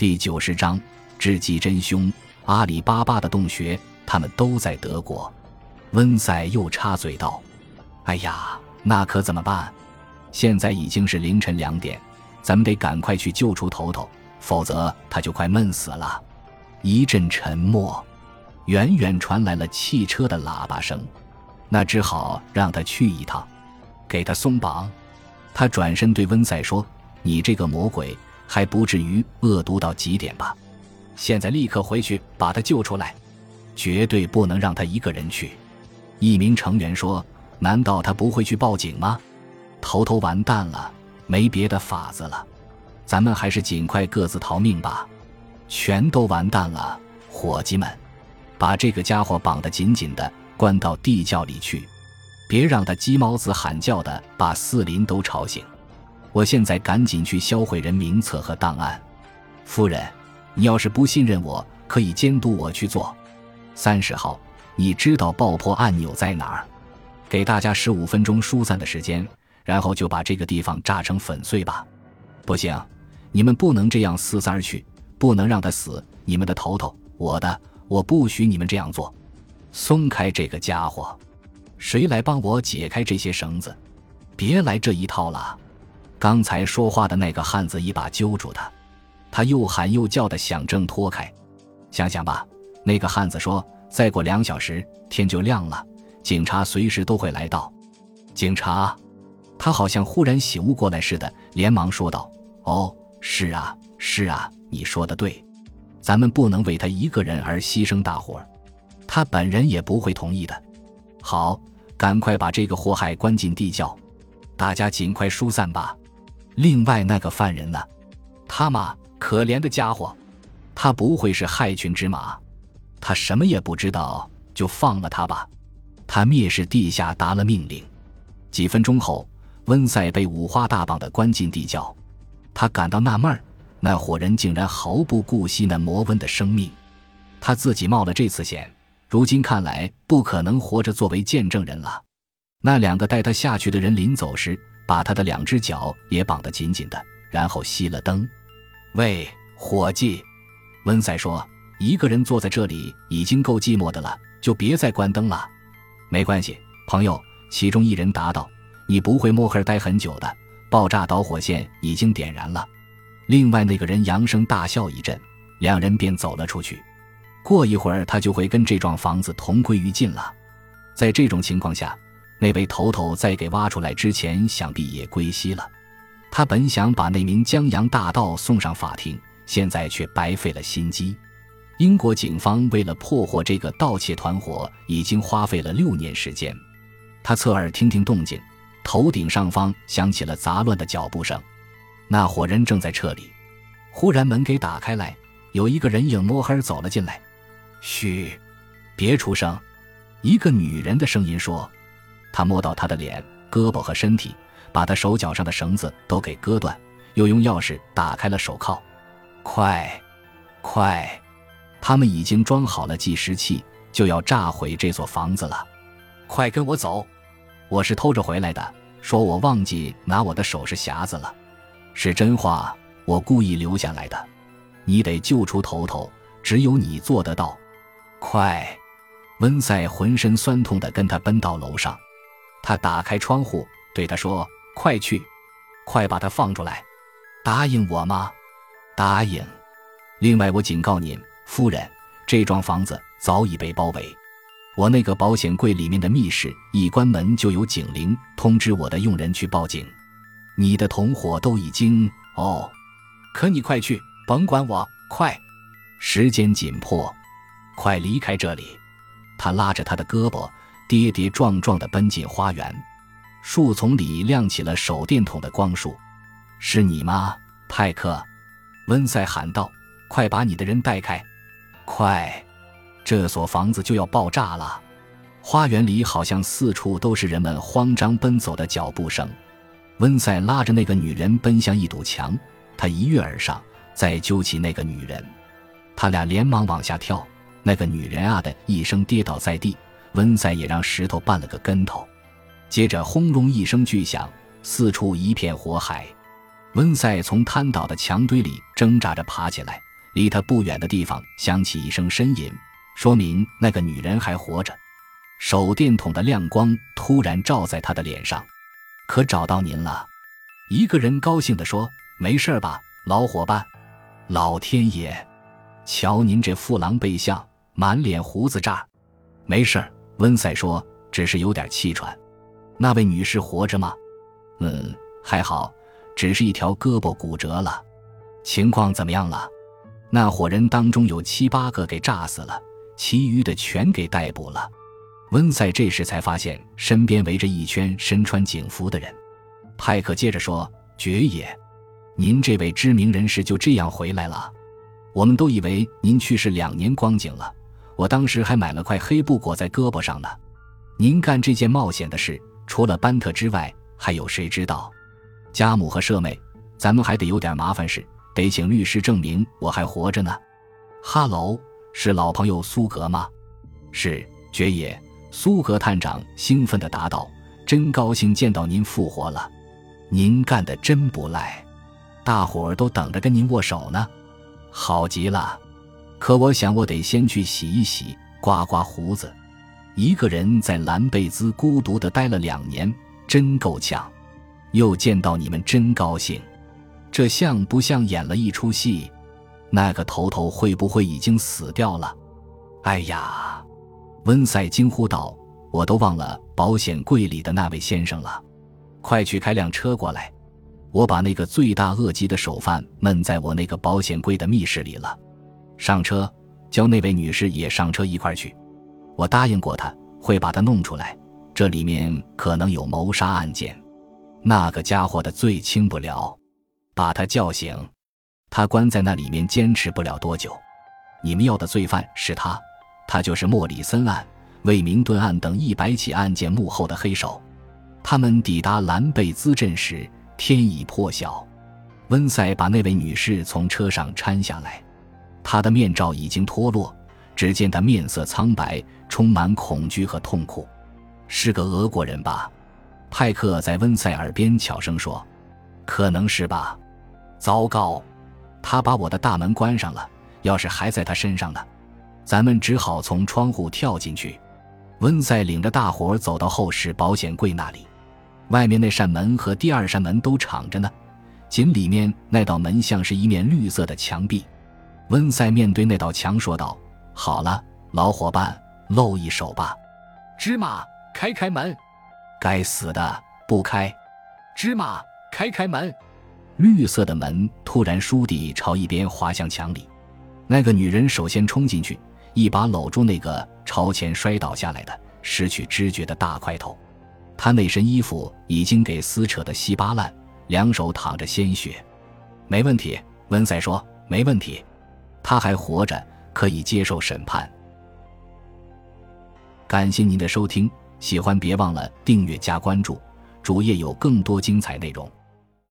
第九十章，知己真凶。阿里巴巴的洞穴，他们都在德国。温塞又插嘴道：“哎呀，那可怎么办？现在已经是凌晨两点，咱们得赶快去救出头头，否则他就快闷死了。”一阵沉默，远远传来了汽车的喇叭声。那只好让他去一趟，给他松绑。他转身对温塞说：“你这个魔鬼，还不至于恶毒到极点吧？现在立刻回去把他救出来，绝对不能让他一个人去。”一名成员说：“难道他不会去报警吗？”头头完蛋了，没别的法子了，咱们还是尽快各自逃命吧。全都完蛋了，伙计们，把这个家伙绑得紧紧的，关到地窖里去。别让他鸡毛子喊叫的，把四邻都吵醒。我现在赶紧去销毁人名册和档案。夫人，你要是不信任我，可以监督我去做。三十号，你知道爆破按钮在哪儿？给大家十五分钟疏散的时间，然后就把这个地方炸成粉碎吧。不行，你们不能这样四散而去，不能让他死。你们的头头，我的，我不许你们这样做。松开这个家伙。谁来帮我解开这些绳子？别来这一套了！刚才说话的那个汉子一把揪住他，他又喊又叫的想挣脱开。想想吧，那个汉子说：“再过两小时天就亮了，警察随时都会来到。”警察？他好像忽然醒悟过来似的，连忙说道：“哦，是啊，是啊，你说的对，咱们不能为他一个人而牺牲大伙儿，他本人也不会同意的。”好。赶快把这个祸害关进地窖，大家尽快疏散吧。另外那个犯人呢？他嘛，可怜的家伙，他不会是害群之马，他什么也不知道，就放了他吧。他蔑视地下达了命令。几分钟后，温塞被五花大绑的关进地窖，他感到纳闷，那伙人竟然毫不顾惜那魔温的生命，他自己冒了这次险。如今看来，不可能活着作为见证人了。那两个带他下去的人临走时，把他的两只脚也绑得紧紧的，然后熄了灯。喂，伙计，温塞说：“一个人坐在这里已经够寂寞的了，就别再关灯了。”没关系，朋友。其中一人答道：“你不会摸黑待很久的。爆炸导火线已经点燃了。”另外那个人扬声大笑一阵，两人便走了出去。过一会儿，他就会跟这幢房子同归于尽了。在这种情况下，那位头头在给挖出来之前，想必也归西了。他本想把那名江洋大盗送上法庭，现在却白费了心机。英国警方为了破获这个盗窃团伙，已经花费了六年时间。他侧耳听听动静，头顶上方响起了杂乱的脚步声，那伙人正在撤离。忽然门给打开来，有一个人影摸黑走了进来。嘘，别出声。一个女人的声音说：“他摸到他的脸、胳膊和身体，把他手脚上的绳子都给割断，又用钥匙打开了手铐。快，快！他们已经装好了计时器，就要炸毁这座房子了。快跟我走！我是偷着回来的。说我忘记拿我的首饰匣子了，是真话。我故意留下来的。你得救出头头，只有你做得到。”快！温塞浑身酸痛地跟他奔到楼上，他打开窗户对他说：“快去，快把他放出来！答应我吗？答应。另外，我警告您，夫人，这幢房子早已被包围。我那个保险柜里面的密室一关门就有警铃通知我的佣人去报警。你的同伙都已经……哦，可你快去，甭管我，快！时间紧迫。”快离开这里！他拉着他的胳膊，跌跌撞撞地奔进花园。树丛里亮起了手电筒的光束。是你吗，派克？温塞喊道：“快把你的人带开！快！这所房子就要爆炸了！”花园里好像四处都是人们慌张奔走的脚步声。温塞拉着那个女人奔向一堵墙，他一跃而上，再揪起那个女人，他俩连忙往下跳。那个女人啊的一声跌倒在地，温塞也让石头绊了个跟头。接着轰隆一声巨响，四处一片火海。温塞从瘫倒的墙堆里挣扎着爬起来，离他不远的地方响起一声呻吟，说明那个女人还活着。手电筒的亮光突然照在他的脸上，可找到您了。一个人高兴地说：“没事吧，老伙伴？”老天爷，瞧您这副狼狈相，满脸胡子渣。没事温塞说：“只是有点气喘。”那位女士活着吗？嗯，还好，只是一条胳膊骨折了。情况怎么样了？那伙人当中有七八个给炸死了，其余的全给逮捕了。温塞这时才发现身边围着一圈身穿警服的人。派克接着说：“爵爷，您这位知名人士就这样回来了？我们都以为您去世两年光景了。我当时还买了块黑布裹在胳膊上呢。您干这件冒险的事，除了班特之外，还有谁知道？家母和舍妹，咱们还得有点麻烦事，得请律师证明我还活着呢。哈喽，是老朋友苏格吗？是，爵爷。”苏格探长兴奋地答道：“真高兴见到您复活了，您干得真不赖，大伙儿都等着跟您握手呢，好极了。可我想我得先去洗一洗，刮刮胡子。一个人在兰贝兹孤独地待了两年，真够呛。又见到你们，真高兴。这像不像演了一出戏？那个头头会不会已经死掉了？哎呀！”温塞惊呼道：“我都忘了保险柜里的那位先生了，快去开辆车过来！我把那个罪大恶极的首犯闷在我那个保险柜的密室里了。上车，叫那位女士也上车一块去。我答应过她会把她弄出来，这里面可能有谋杀案件。那个家伙的罪轻不了，把他叫醒。他关在那里面坚持不了多久。你们要的罪犯是他。”他就是莫里森案、魏明顿案等一百起案件幕后的黑手。他们抵达兰贝兹镇时，天已破晓。温塞把那位女士从车上搀下来，他的面罩已经脱落，只见他面色苍白，充满恐惧和痛苦。是个俄国人吧？派克在温塞耳边悄声说：“可能是吧。”糟糕，他把我的大门关上了。钥匙还在他身上呢。咱们只好从窗户跳进去。温塞领着大伙儿走到后室保险柜那里，外面那扇门和第二扇门都敞着呢，仅里面那道门像是一面绿色的墙壁。温塞面对那道墙说道：“好了，老伙伴，露一手吧。”芝麻，开开门！该死的，不开！芝麻，开开门！绿色的门突然倏地朝一边滑向墙里，那个女人首先冲进去。一把搂住那个朝前摔倒下来的、失去知觉的大块头，他那身衣服已经给撕扯得稀巴烂，两手淌着鲜血。没问题，温塞说，没问题，他还活着，可以接受审判。感谢您的收听，喜欢别忘了订阅加关注，主页有更多精彩内容。